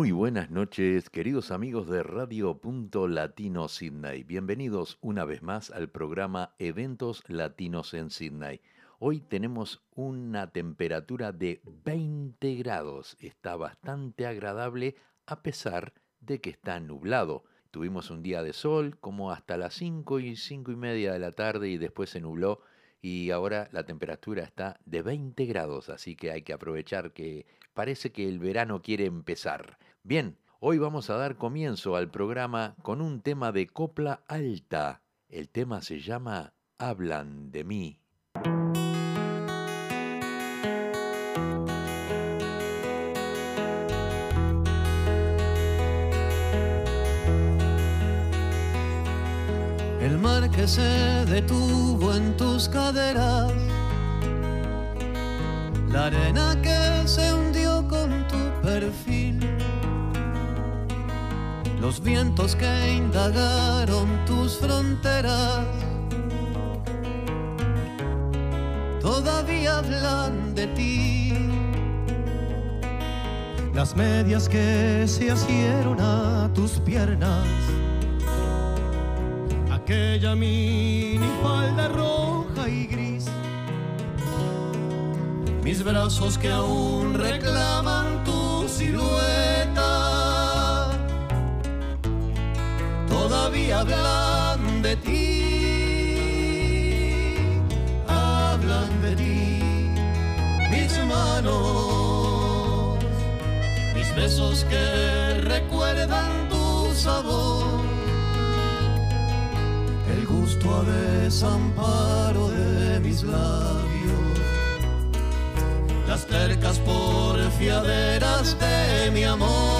Muy buenas noches, queridos amigos de Radio Punto Latino Sydney. Bienvenidos una vez más al programa Eventos Latinos en Sydney. Hoy tenemos una temperatura de 20 grados. Está bastante agradable a pesar de que está nublado. Tuvimos un día de sol como hasta las 5 y 5 y media de la tarde y después se nubló y ahora la temperatura está de 20 grados, así que hay que aprovechar que parece que el verano quiere empezar. Bien, hoy vamos a dar comienzo al programa con un tema de copla alta. El tema se llama Hablan de mí. El mar que se detuvo en tus caderas la arena que los vientos que indagaron tus fronteras, todavía hablan de ti. Las medias que se asieron a tus piernas, aquella mini falda roja y gris mis brazos que aún reclaman tu silueta, todavía hablan de ti, hablan de ti, mis manos, mis besos que recuerdan tu sabor, el gusto a desamparo de mis labios. Las tercas porfiaderas de mi amor.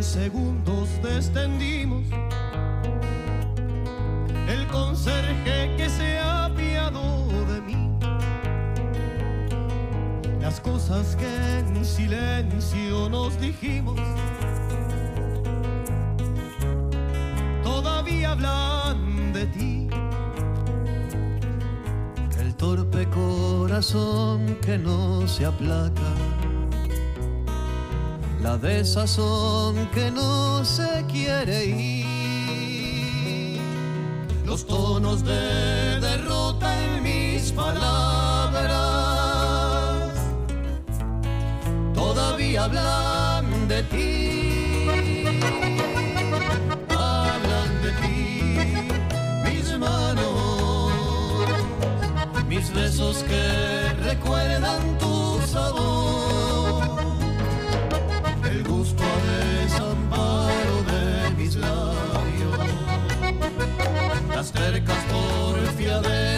Segundos descendimos. El conserje que se ha apiado de mí. Las cosas que en silencio nos dijimos. Todavía hablan de ti. El torpe corazón que no se aplaca la desazón que no se quiere ir, los tonos de derrota en mis palabras todavía hablan de ti, hablan de ti, mis manos, mis besos que recuerdan tu sabor, las por fiaderas de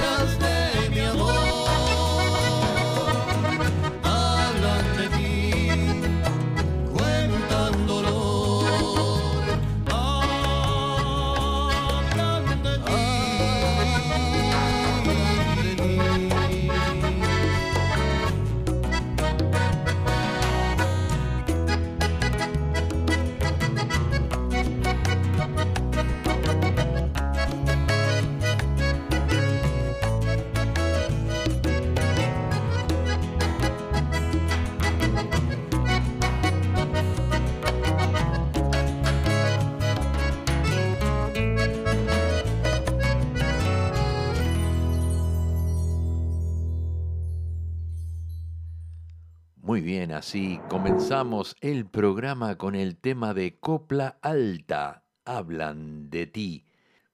así comenzamos el programa con el tema de Copla Alta, Hablan de ti.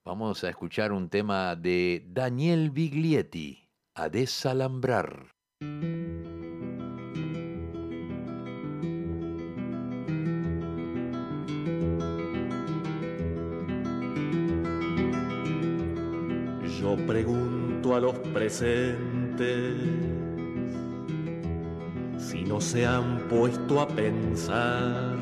Vamos a escuchar un tema de Daniel Biglietti, a desalambrar. Yo pregunto a los presentes no se han puesto a pensar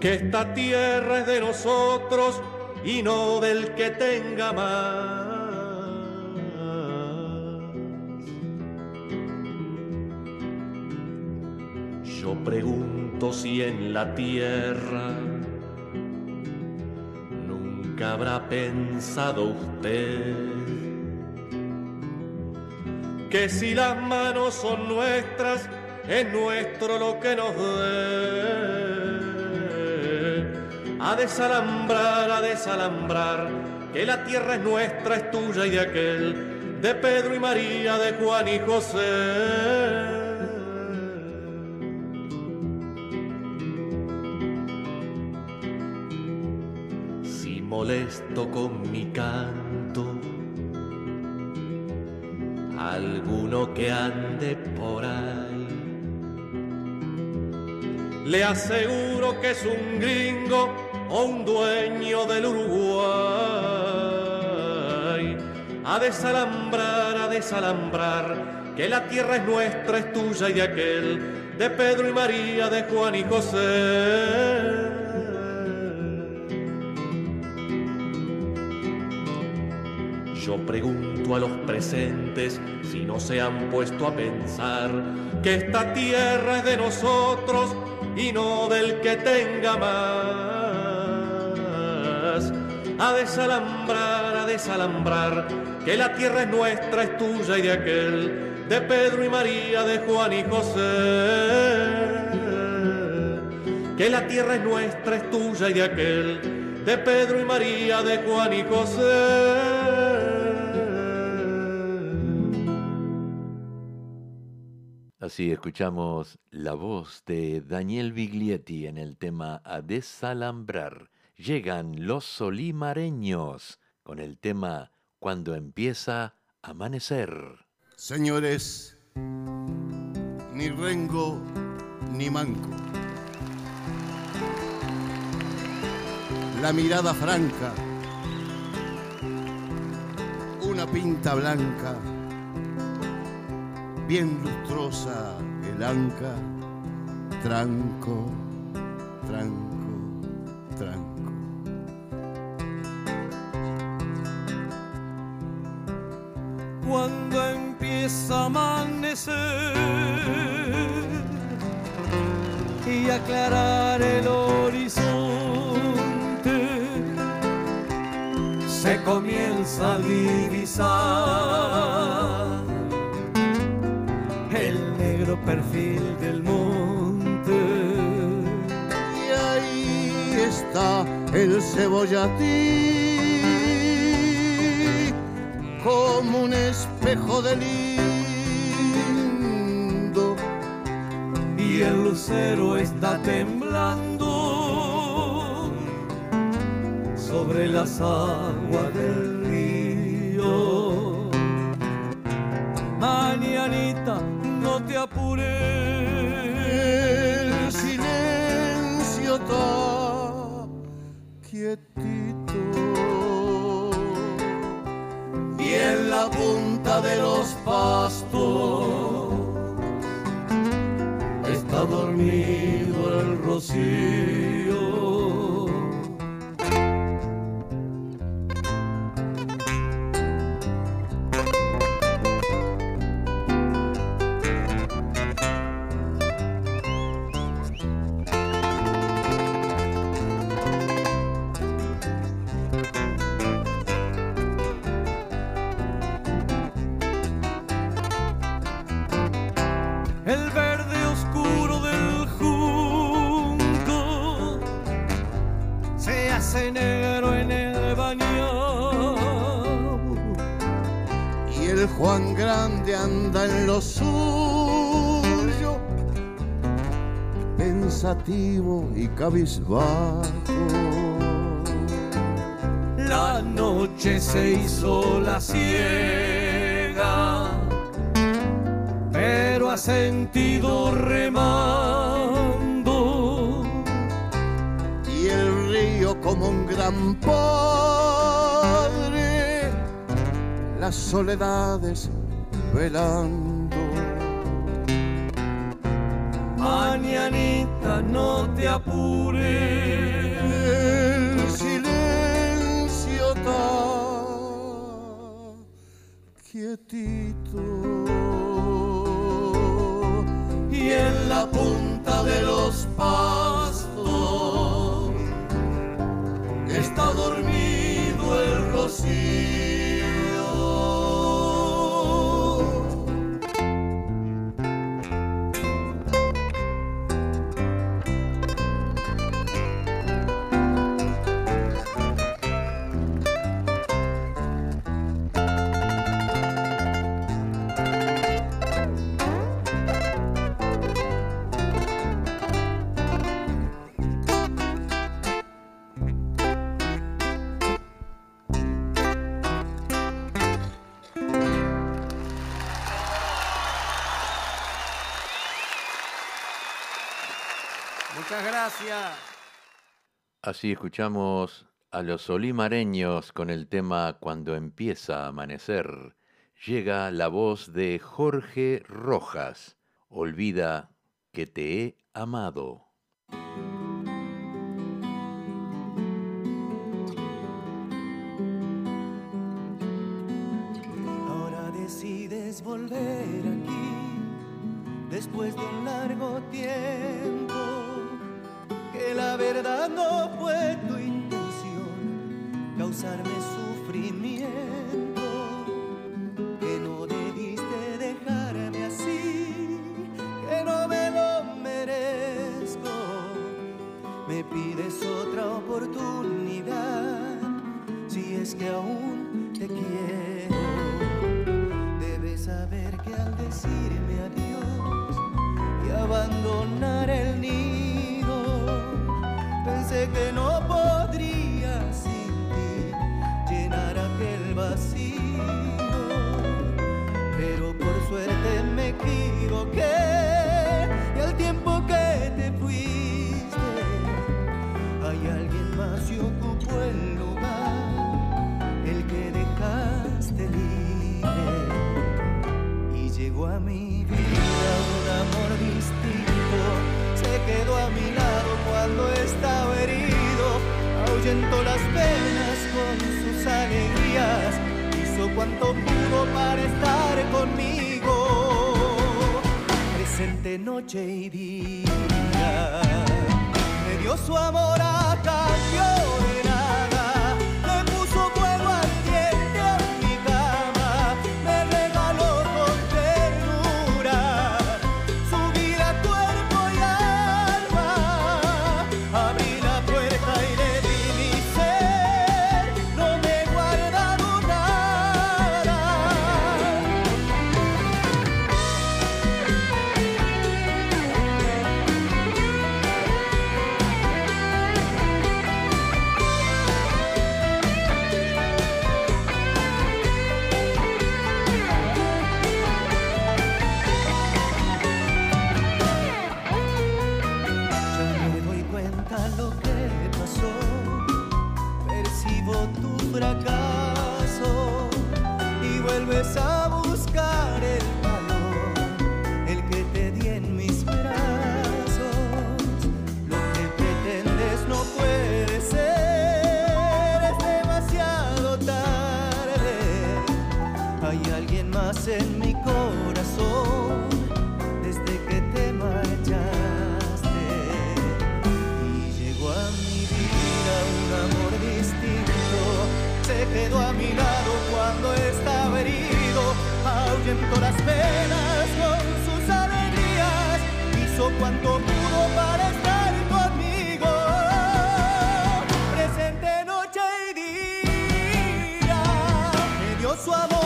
que esta tierra es de nosotros y no del que tenga más. Yo pregunto si en la tierra nunca habrá pensado usted que si las manos son nuestras, es nuestro lo que nos dé. A desalambrar, a desalambrar, que la tierra es nuestra, es tuya y de aquel, de Pedro y María, de Juan y José. Si molesto con mi canto, alguno que ande por ahí. Le aseguro que es un gringo o un dueño del Uruguay. A desalambrar, a desalambrar, que la tierra es nuestra, es tuya y de aquel, de Pedro y María, de Juan y José. Yo pregunto a los presentes si no se han puesto a pensar que esta tierra es de nosotros y no del que tenga más. A desalambrar, a desalambrar, que la tierra es nuestra, es tuya y de aquel, de Pedro y María, de Juan y José. Que la tierra es nuestra, es tuya y de aquel, de Pedro y María, de Juan y José. Así escuchamos la voz de Daniel Biglietti en el tema A desalambrar. Llegan los solimareños con el tema Cuando empieza a amanecer. Señores, ni rengo ni manco. La mirada franca, una pinta blanca bien lustrosa el anca, tranco, tranco, tranco. Cuando empieza a amanecer y aclarar el horizonte, se comienza a divisar perfil del monte. Y ahí está el cebollatí, como un espejo de lindo. Y el lucero está temblando sobre las aguas del río. Mañanita, no te el silencio está quietito. Y en la punta de los pastos está dormido el rocío. Pensativo y cabizbajo. La noche se hizo la ciega, pero ha sentido remando. Y el río como un gran padre, las soledades velando. Mañanita, no te apures. Silencio está quietito. Y en la punta de los pastos está dormido el rocío. Gracias. Así escuchamos a los olimareños con el tema Cuando empieza a amanecer. Llega la voz de Jorge Rojas. Olvida que te he amado. Ahora decides volver aquí después de un largo tiempo. La verdad no fue tu intención causarme sufrimiento. Que no debiste dejarme así, que no me lo merezco. Me pides otra oportunidad en mi corazón desde que te marchaste. Y llegó a mi vida un amor distinto. Se quedó a mi lado cuando estaba herido. Ahuyentó las penas con sus alegrías. Hizo cuanto pudo para estar conmigo. Presente noche y día. Me dio su amor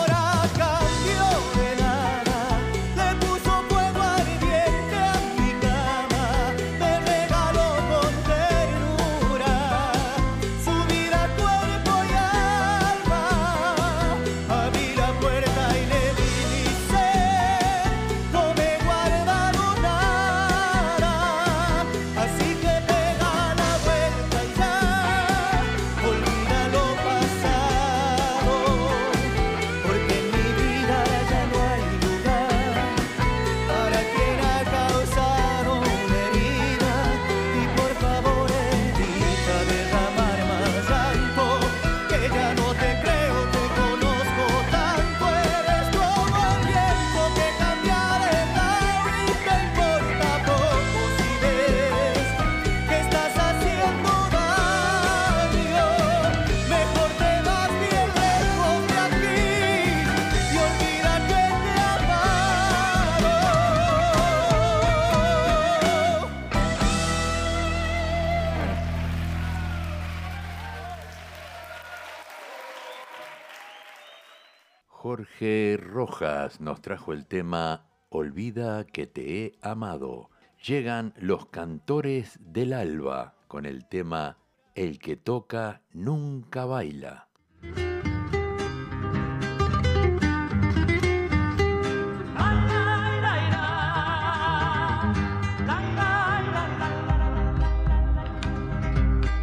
Rojas nos trajo el tema Olvida que te he amado. Llegan los cantores del alba con el tema El que toca nunca baila.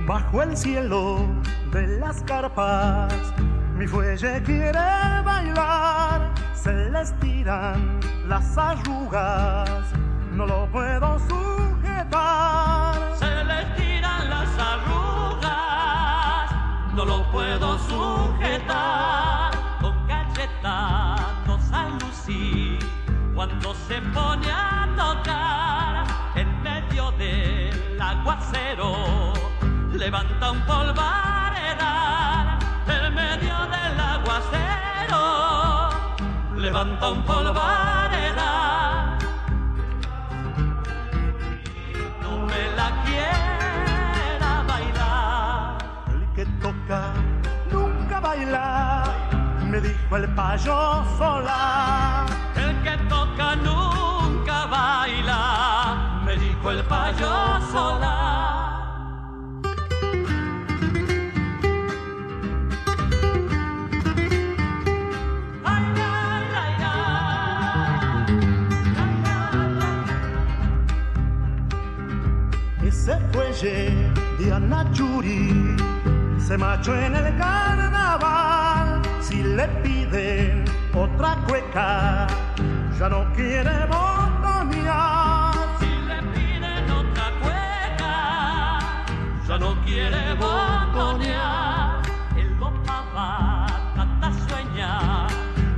Bajo el cielo de las carpas, mi fuelle quiere bailar. Se le estiran las arrugas, no lo puedo sujetar. Se le tiran las arrugas, no lo puedo sujetar. Con cachetazo San Lucí, cuando se pone a tocar en medio del aguacero, levanta un en medio del aguacero, levanta un polvaredal. no me la quiera bailar. El que toca nunca baila, me dijo el payo sola. El que toca nunca baila, me dijo el payo sola. Fuelle de Anachuri se macho en el carnaval. Si le piden otra cueca, ya no quiere botonear. Si le piden otra cueca, ya no quiere botonear. El gopaba tanta sueña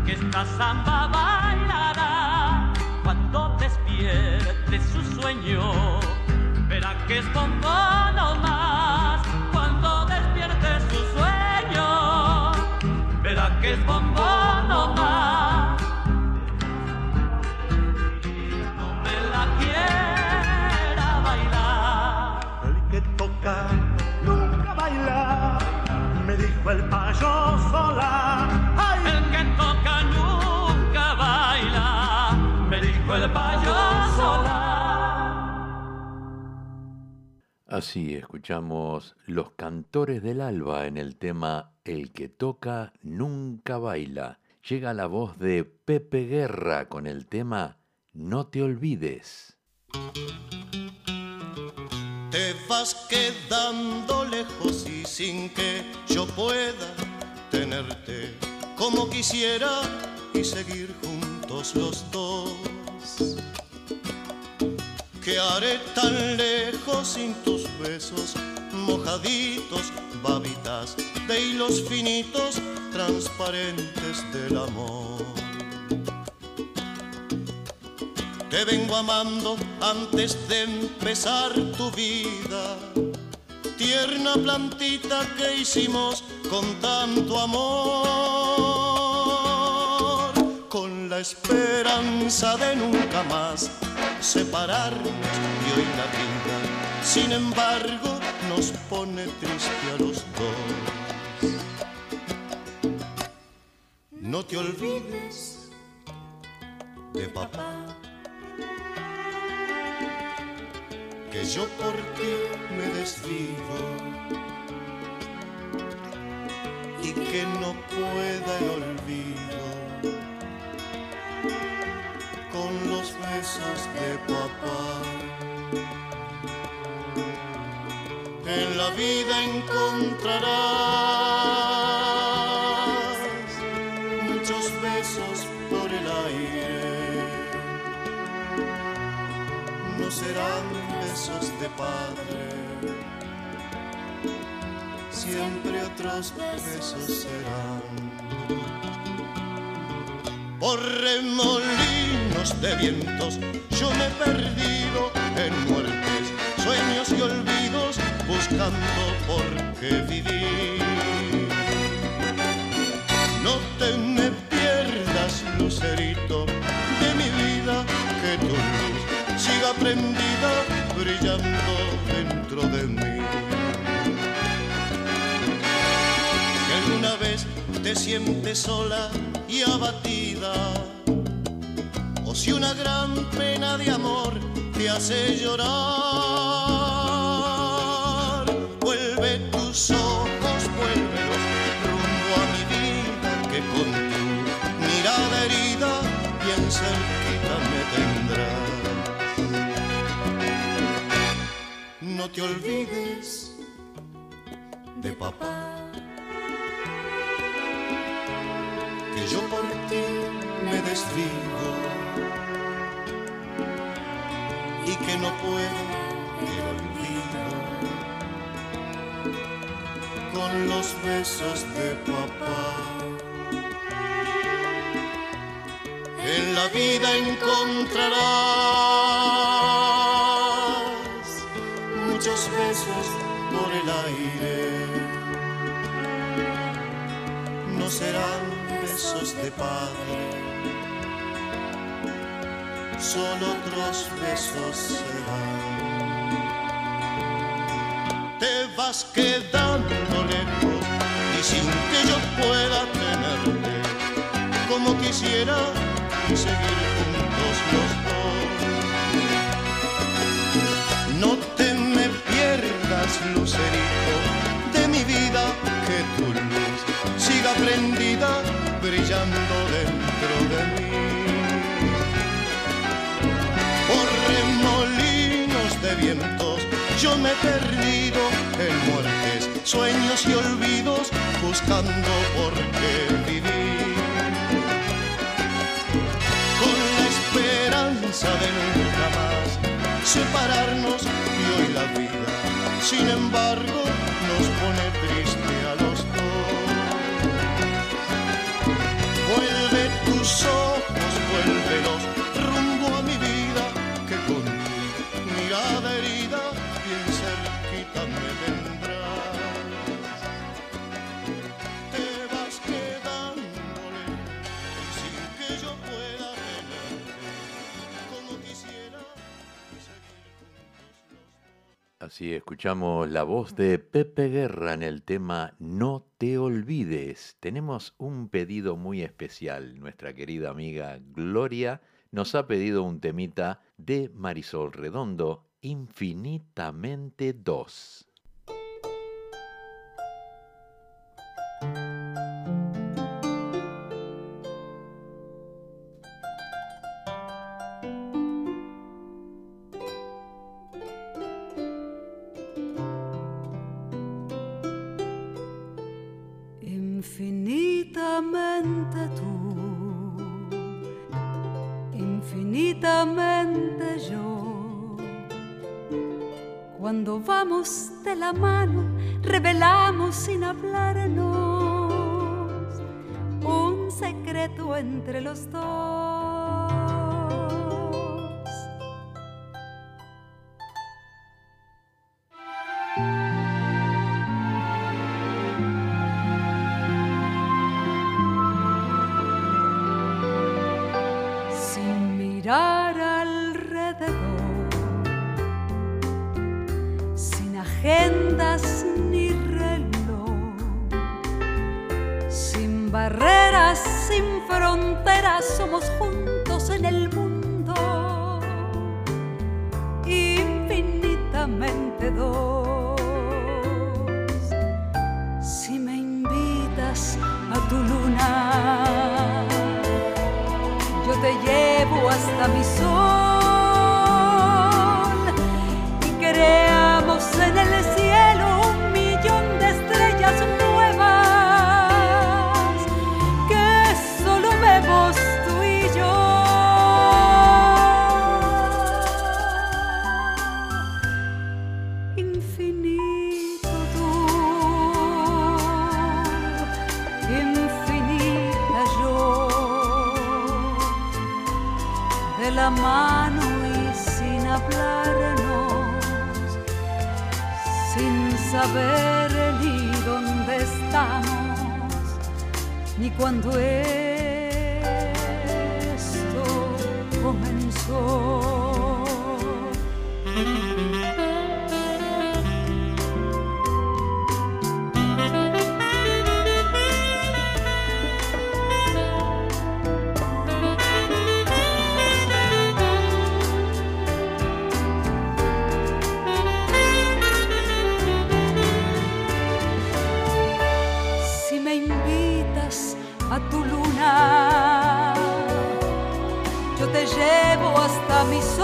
que esta samba Así escuchamos Los Cantores del Alba en el tema El que toca nunca baila. Llega la voz de Pepe Guerra con el tema No te olvides. Te vas quedando lejos y sin que yo pueda tenerte como quisiera y seguir juntos los dos. ¿Qué haré tan lejos sin tus besos, mojaditos, babitas de hilos finitos, transparentes del amor? Te vengo amando antes de empezar tu vida, tierna plantita que hicimos con tanto amor, con la esperanza de nunca más separarnos y hoy la vida, sin embargo, nos pone triste a los dos. No te olvides de papá. Que yo por ti me desvivo y que no pueda el olvido besos de papá. En la vida encontrarás muchos besos por el aire. No serán besos de padre, siempre otros besos serán por remolinos de vientos yo me he perdido en muertes, sueños y olvidos buscando por qué vivir. No te me pierdas, lucerito de mi vida, que tu luz siga prendida brillando dentro de mí. Que alguna vez te sientes sola y abatida, o si una gran pena de amor te hace llorar, vuelve tus ojos, vuélvelos rumbo a mi vida, que con tu mirada herida bien cerquita me tendrás. No te olvides de papá. Que no puedo el olvido con los besos de papá. En la vida encontrarás muchos besos por el aire. No serán besos de padre, solo otros besos serán. Te vas quedando lejos y sin que yo pueda tenerte como quisiera y seguir juntos los dos. No te me pierdas, lucerito, de mi vida, que tu luz siga prendida brillando dentro de mí. De vientos yo me he perdido en muertes, sueños y olvidos buscando por qué vivir. Con la esperanza de nunca más separarnos y hoy la vida, sin embargo, nos pone triste Así escuchamos la voz de Pepe Guerra en el tema No te olvides. Tenemos un pedido muy especial. Nuestra querida amiga Gloria nos ha pedido un temita de Marisol Redondo, Infinitamente 2. Vamos de la mano, revelamos sin hablarnos un secreto entre los dos. saber ni dónde estamos, ni cuándo esto comenzó. llevo hasta mis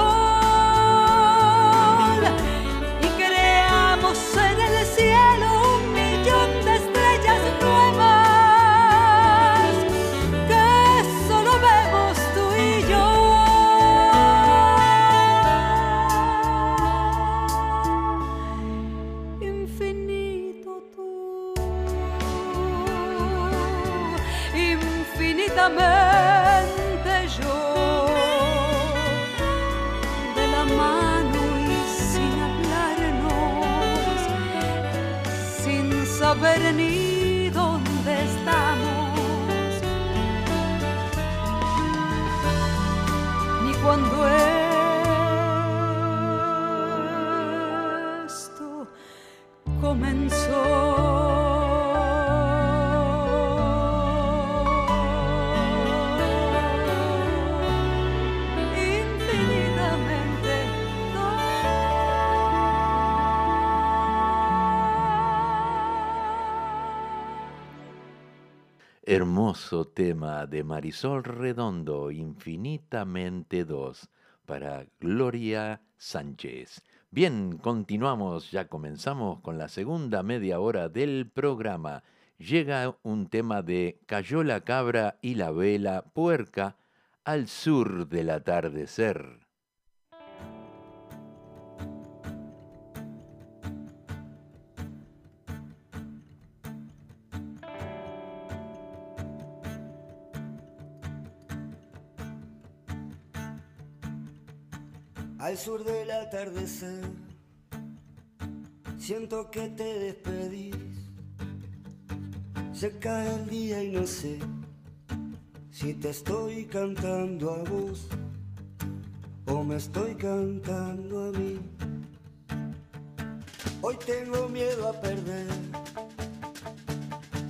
tema de Marisol Redondo, Infinitamente dos, para Gloria Sánchez. Bien, continuamos, ya comenzamos con la segunda media hora del programa. Llega un tema de Cayó la cabra y la vela puerca al sur del atardecer. Al sur del atardecer. Siento que te despedís. Se cae el día y no sé si te estoy cantando a vos o me estoy cantando a mí. Hoy tengo miedo a perder,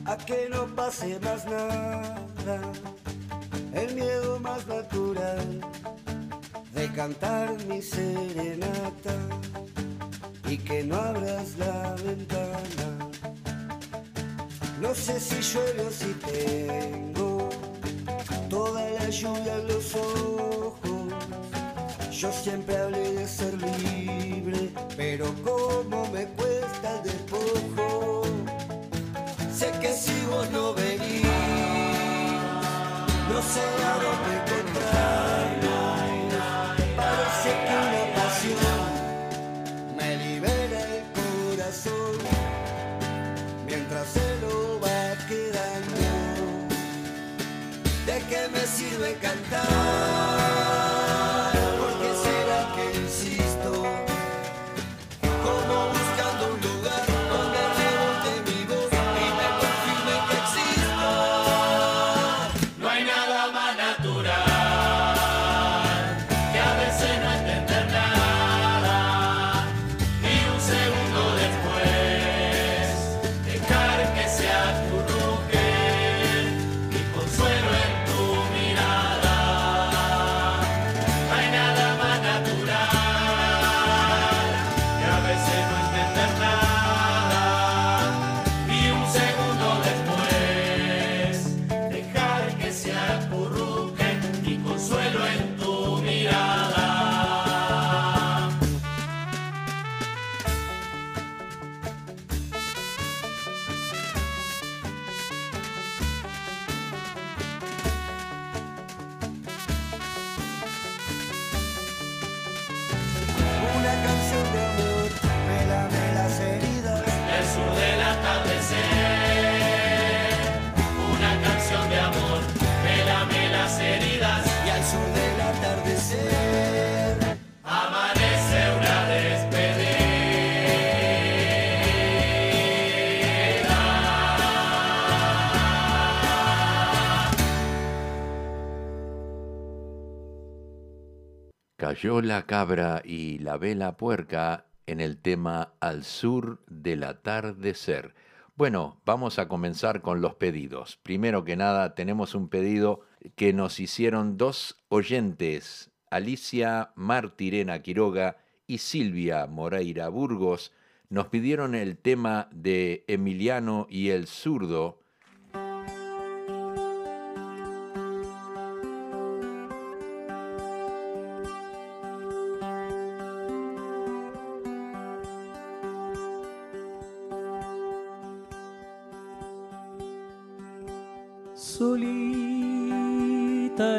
a que no pase más nada, el miedo más natural de cantar mi serenata y que no abras la ventana. No sé si llueve o si tengo toda la lluvia en los ojos. Yo siempre hablé de ser libre, pero como me cuesta el despojo. Sé que si vos no venís, no sé a dónde encontrar. Sirve cantar? Cayó la cabra y la vela puerca en el tema Al sur del atardecer. Bueno, vamos a comenzar con los pedidos. Primero que nada, tenemos un pedido que nos hicieron dos oyentes, Alicia Martirena Quiroga y Silvia Moreira Burgos. Nos pidieron el tema de Emiliano y el zurdo, solita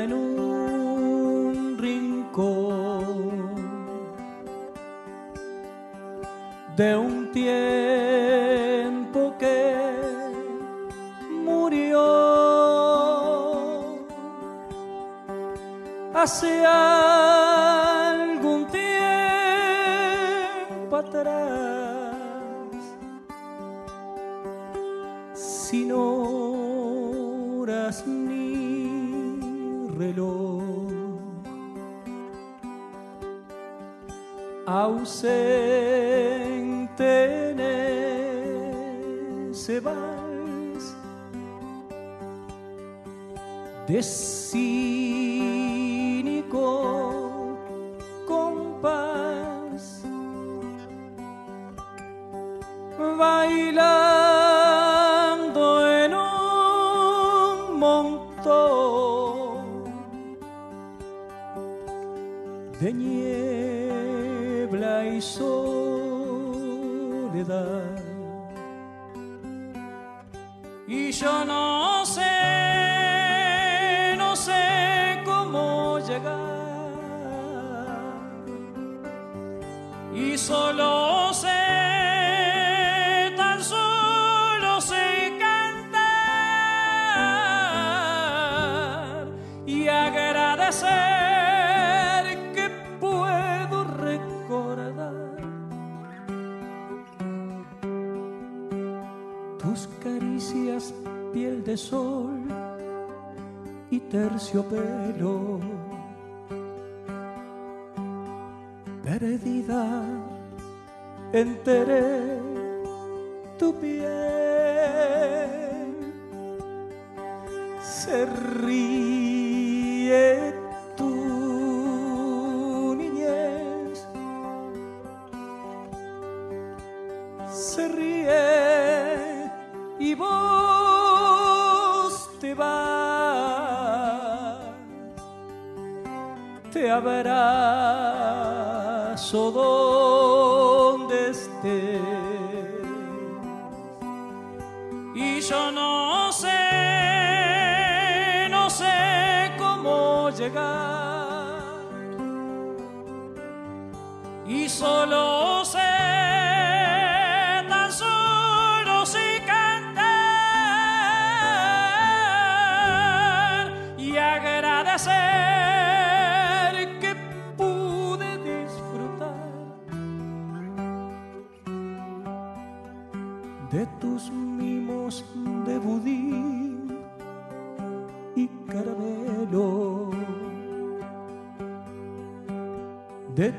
en un rincón de un tiempo que murió. Hace de Perdida, enteré tu piel. Se ríe abrazo donde estés. Y yo no sé, no sé cómo llegar y solo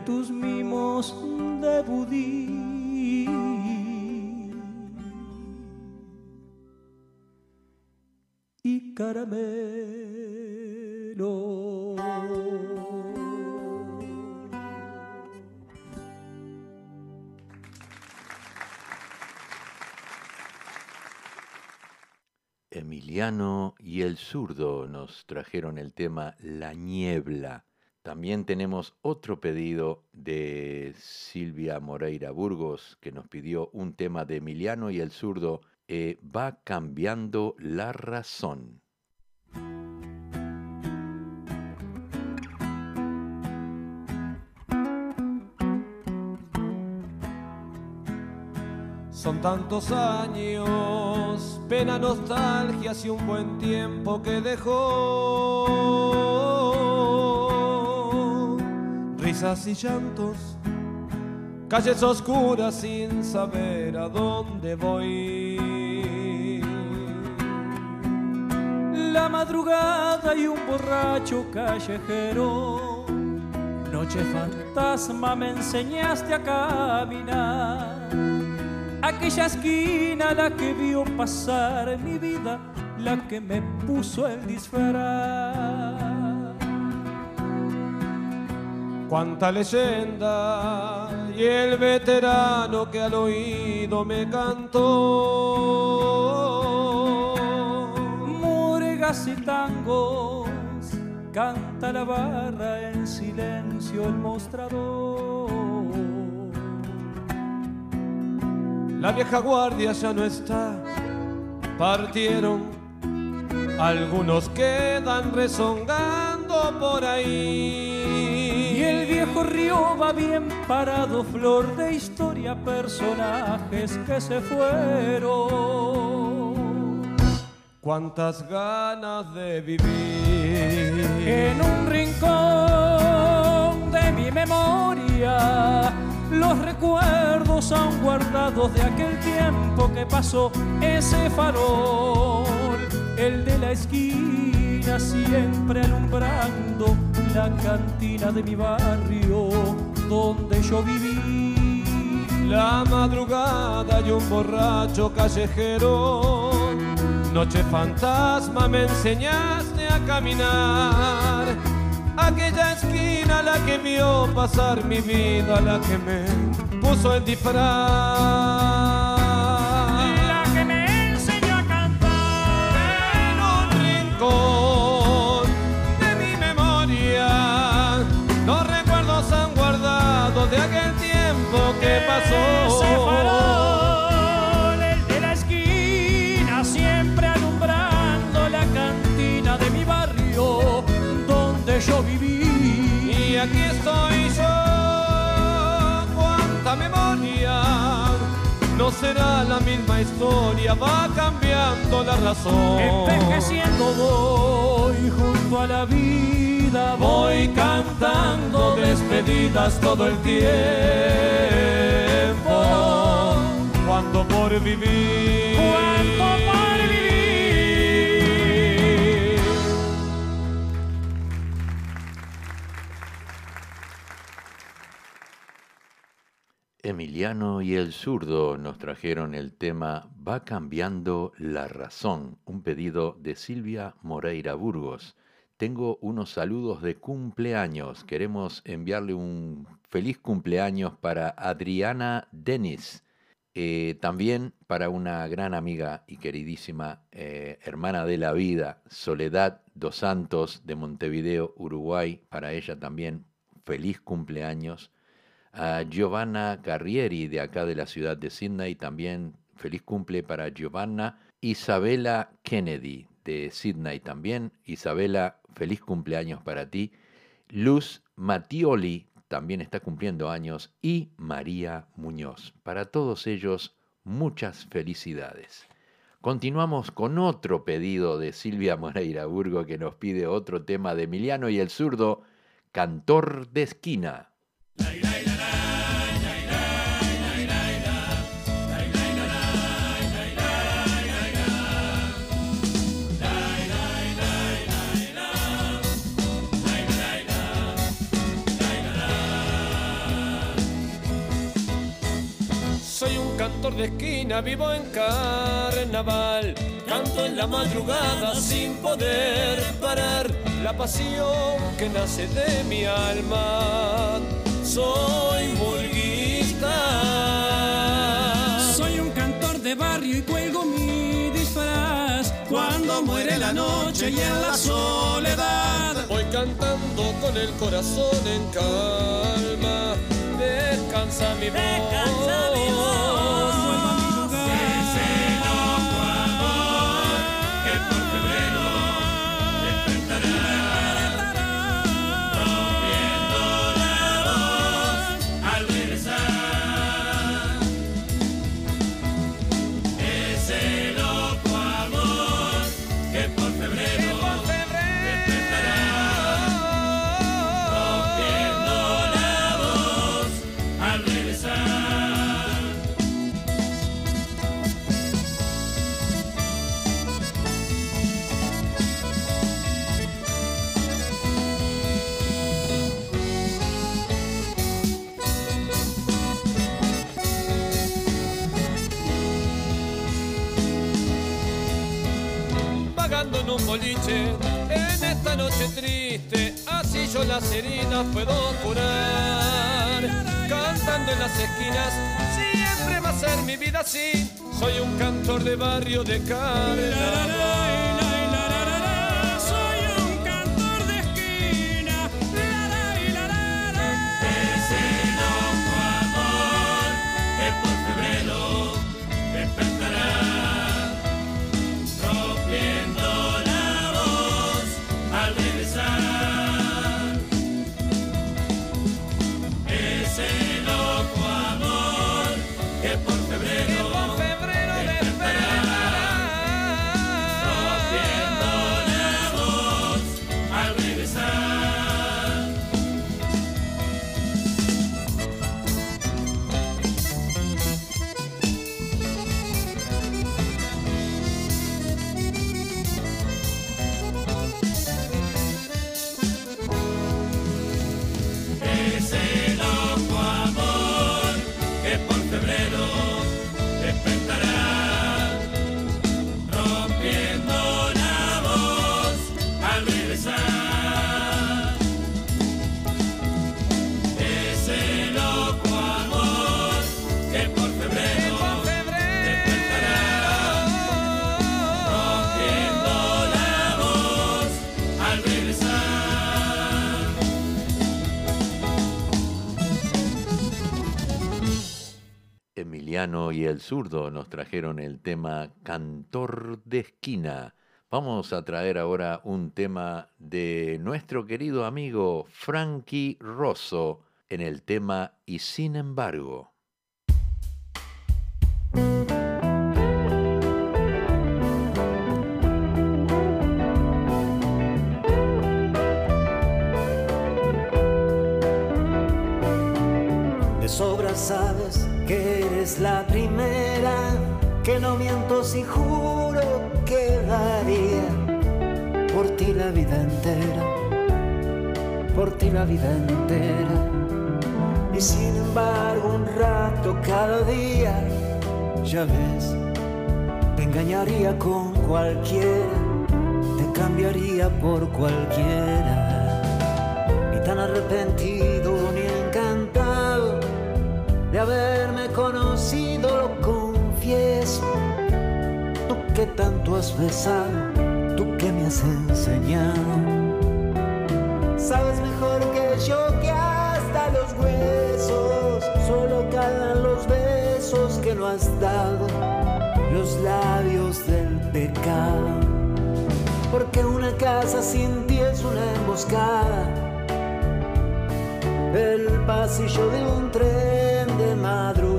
tus mimos de budín y caramelo. Emiliano y el zurdo nos trajeron el tema La Niebla. También tenemos otro pedido de Silvia Moreira Burgos que nos pidió un tema de Emiliano y el zurdo. eh, va cambiando la razón. Son tantos años, pena, nostalgia y un buen tiempo que dejó. Risas y llantos, calles oscuras sin saber a dónde voy. La madrugada y un borracho callejero. Noche fantasma me enseñaste a caminar. Aquella esquina la que vio pasar mi vida, la que me puso el disfraz. Cuánta leyenda y el veterano que al oído me cantó. Moregas y tangos, canta la barra en silencio el mostrador. La vieja guardia ya no está, partieron. Algunos quedan rezongando por ahí. Río va bien parado, flor de historia, personajes que se fueron. Cuántas ganas de vivir. En un rincón de mi memoria, los recuerdos aún guardados de aquel tiempo que pasó, ese farol, el de la esquina, siempre alumbrando la cantina de mi barrio donde yo viví. La madrugada y un borracho callejero. Noche fantasma me enseñaste a caminar. Aquella esquina la que vio pasar mi vida, la que me puso el disfraz. La que me enseñó a cantar. En un rincón pasó. Ese farol, el de la esquina, siempre alumbrando la cantina de mi barrio donde yo viví. Y aquí estoy yo, cuánta memoria. No será la misma historia, va cambiando la razón. Envejeciendo voy junto a la vida, voy cantando despedidas todo el tiempo. Cuánto por vivir. Cuánto por vivir. Emiliano y el zurdo nos trajeron el tema Va cambiando la razón, un pedido de Silvia Moreira Burgos. Tengo unos saludos de cumpleaños. Queremos enviarle un feliz cumpleaños para Adriana Denis. Eh, también para una gran amiga y queridísima eh, hermana de la vida, Soledad Dos Santos de Montevideo, Uruguay. Para ella también feliz cumpleaños a Giovanna Carrieri de acá de la ciudad de Sydney, también feliz cumple para Giovanna. Isabela Kennedy de Sydney también. Isabela, feliz cumpleaños para ti. Luz Mattioli también está cumpliendo años. Y María Muñoz. Para todos ellos, muchas felicidades. Continuamos con otro pedido de Silvia Moreira Burgo que nos pide otro tema de Emiliano y el zurdo, Cantor de Esquina. De esquina, vivo en carnaval. Canto en la madrugada sin poder parar la pasión que nace de mi alma. Soy burguista. Soy un cantor de barrio y cuelgo mi disfraz cuando muere la noche y en la soledad. Voy cantando con el corazón en calma. Descansa mi voz. Descansa mi voz. En un boliche, en esta noche triste, así yo las heridas puedo curar. Cantando en las esquinas, siempre va a ser mi vida así. Soy un cantor de barrio de carnaval. Emiliano y el zurdo nos trajeron el tema Cantor de Esquina. Vamos a traer ahora un tema de nuestro querido amigo Frankie Rosso en el tema Y sin embargo. De sobra sabes que eres la primera, que no miento si juro que daría por ti la vida entera, por ti la vida entera. Y sin embargo un rato cada día, ya ves, te engañaría con cualquiera, te cambiaría por cualquiera. Ni tan arrepentido tanto has besado, tú que me has enseñado. Sabes mejor que yo que hasta los huesos solo calan los besos que no has dado, los labios del pecado. Porque una casa sin ti es una emboscada el pasillo de un tren de madrugada,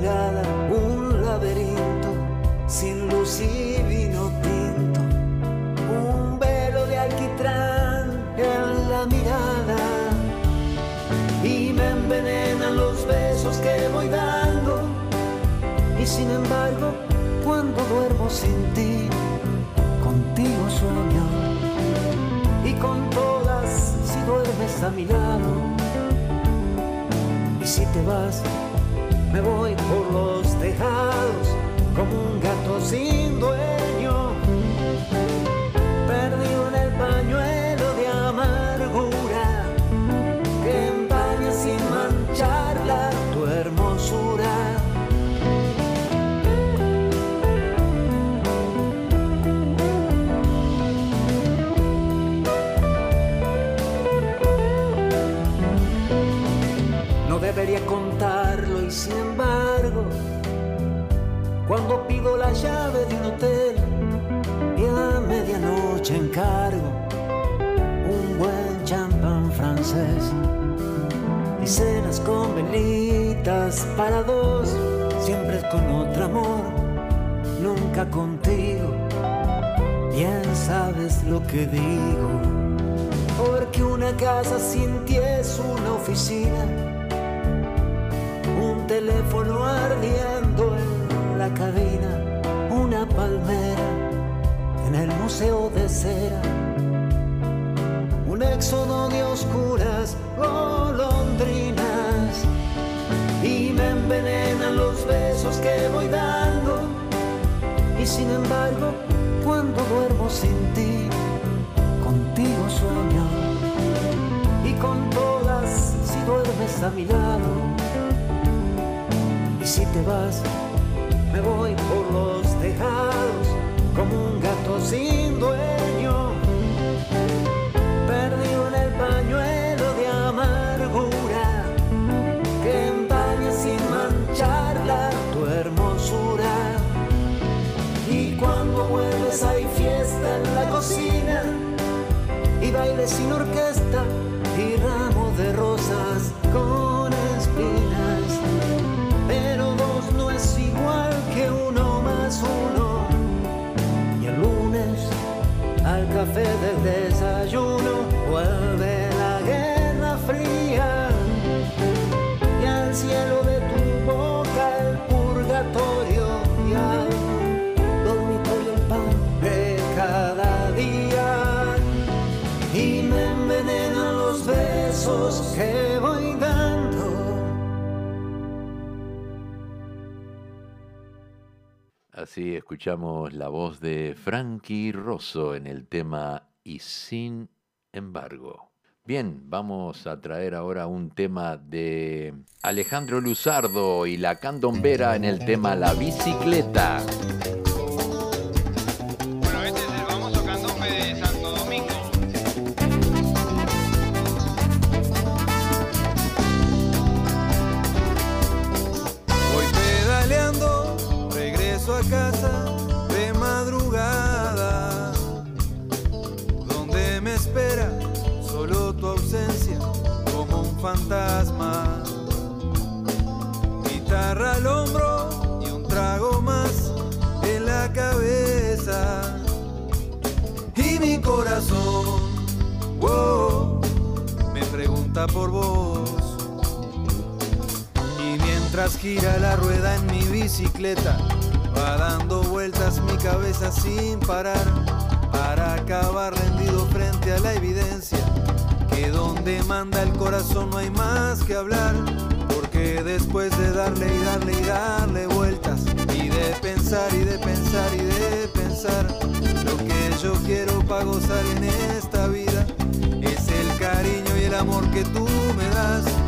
sin embargo, cuando duermo sin ti, contigo sueño. Y con todas si duermes a mi lado. Y si te vas, me voy por los tejados como un gato sin dueño. Al café del desayuno vuelve Así escuchamos la voz de Frankie Rosso en el tema Y sin embargo. Bien, vamos a traer ahora un tema de Alejandro Luzardo y la candombera en el tema La bicicleta. Por vos. Y mientras gira la rueda en mi bicicleta, va dando vueltas mi cabeza sin parar, para acabar rendido frente a la evidencia, que donde manda el corazón no hay más que hablar, porque después de darle y darle y darle vueltas, y de pensar y de pensar y de pensar, lo que yo quiero para gozar en esta vida cariño y el amor que tú me das.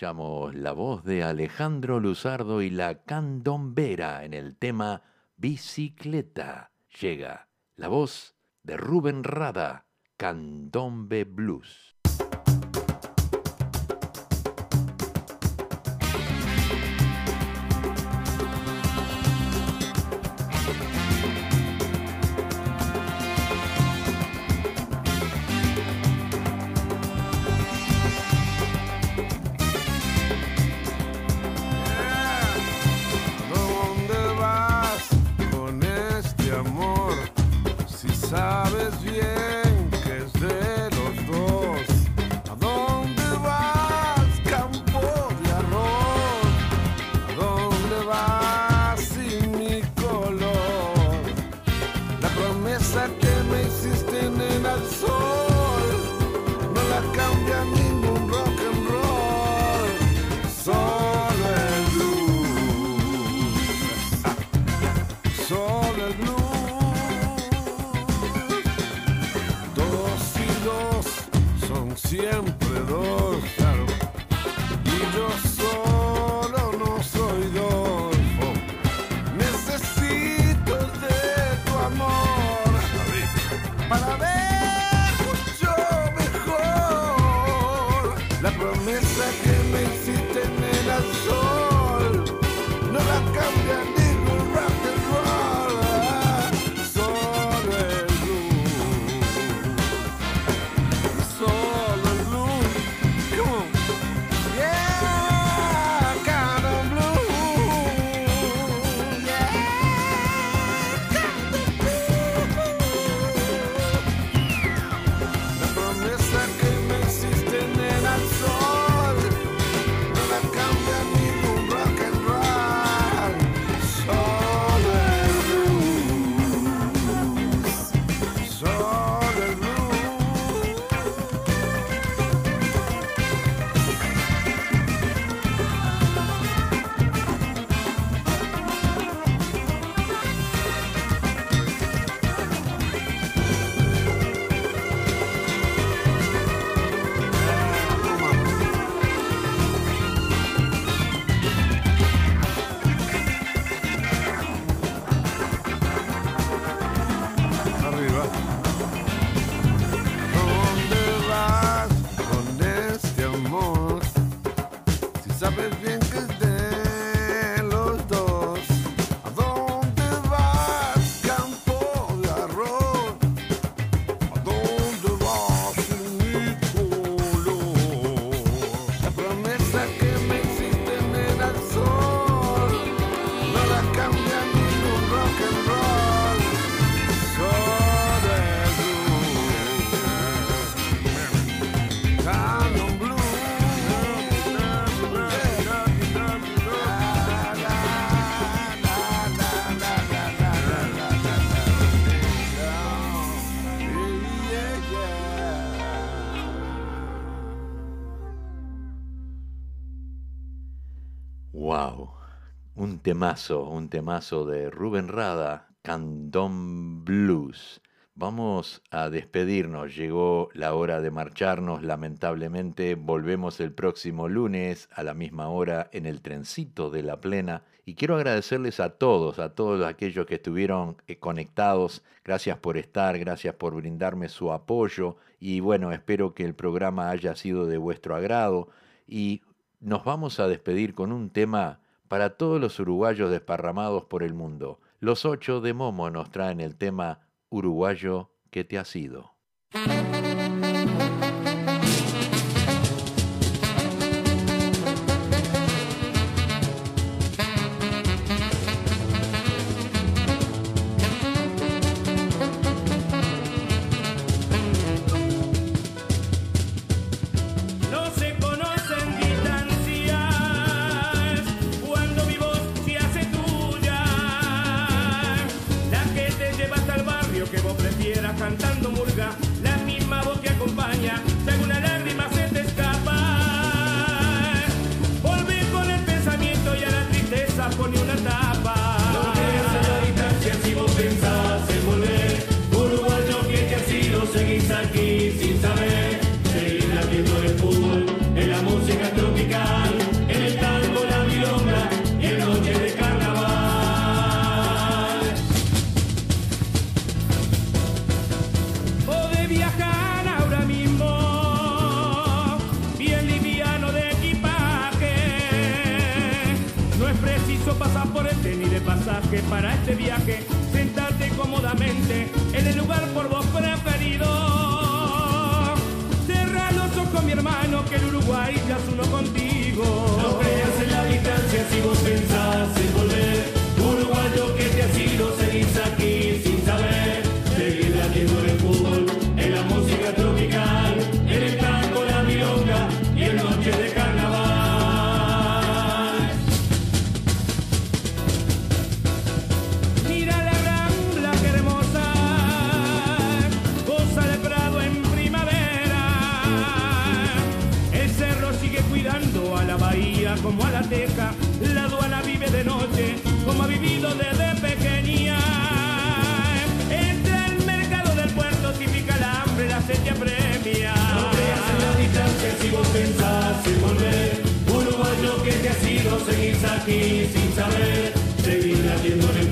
escuchamos la voz de Alejandro Luzardo y la candombera en el tema Bicicleta. Llega la voz de Rubén Rada, Candombe Blues. Un temazo de Rubén Rada, Candom Blues. Vamos a despedirnos, llegó la hora de marcharnos, lamentablemente volvemos el próximo lunes a la misma hora en el trencito de la plena. Y quiero agradecerles a todos, a todos aquellos que estuvieron eh, conectados, gracias por estar, gracias por brindarme su apoyo. Y bueno, espero que el programa haya sido de vuestro agrado. Y nos vamos a despedir con un tema para todos los uruguayos desparramados por el mundo. Los ocho de Momo nos traen el tema Uruguayo que te ha sido. Música tropical, en el tango, la milonga y en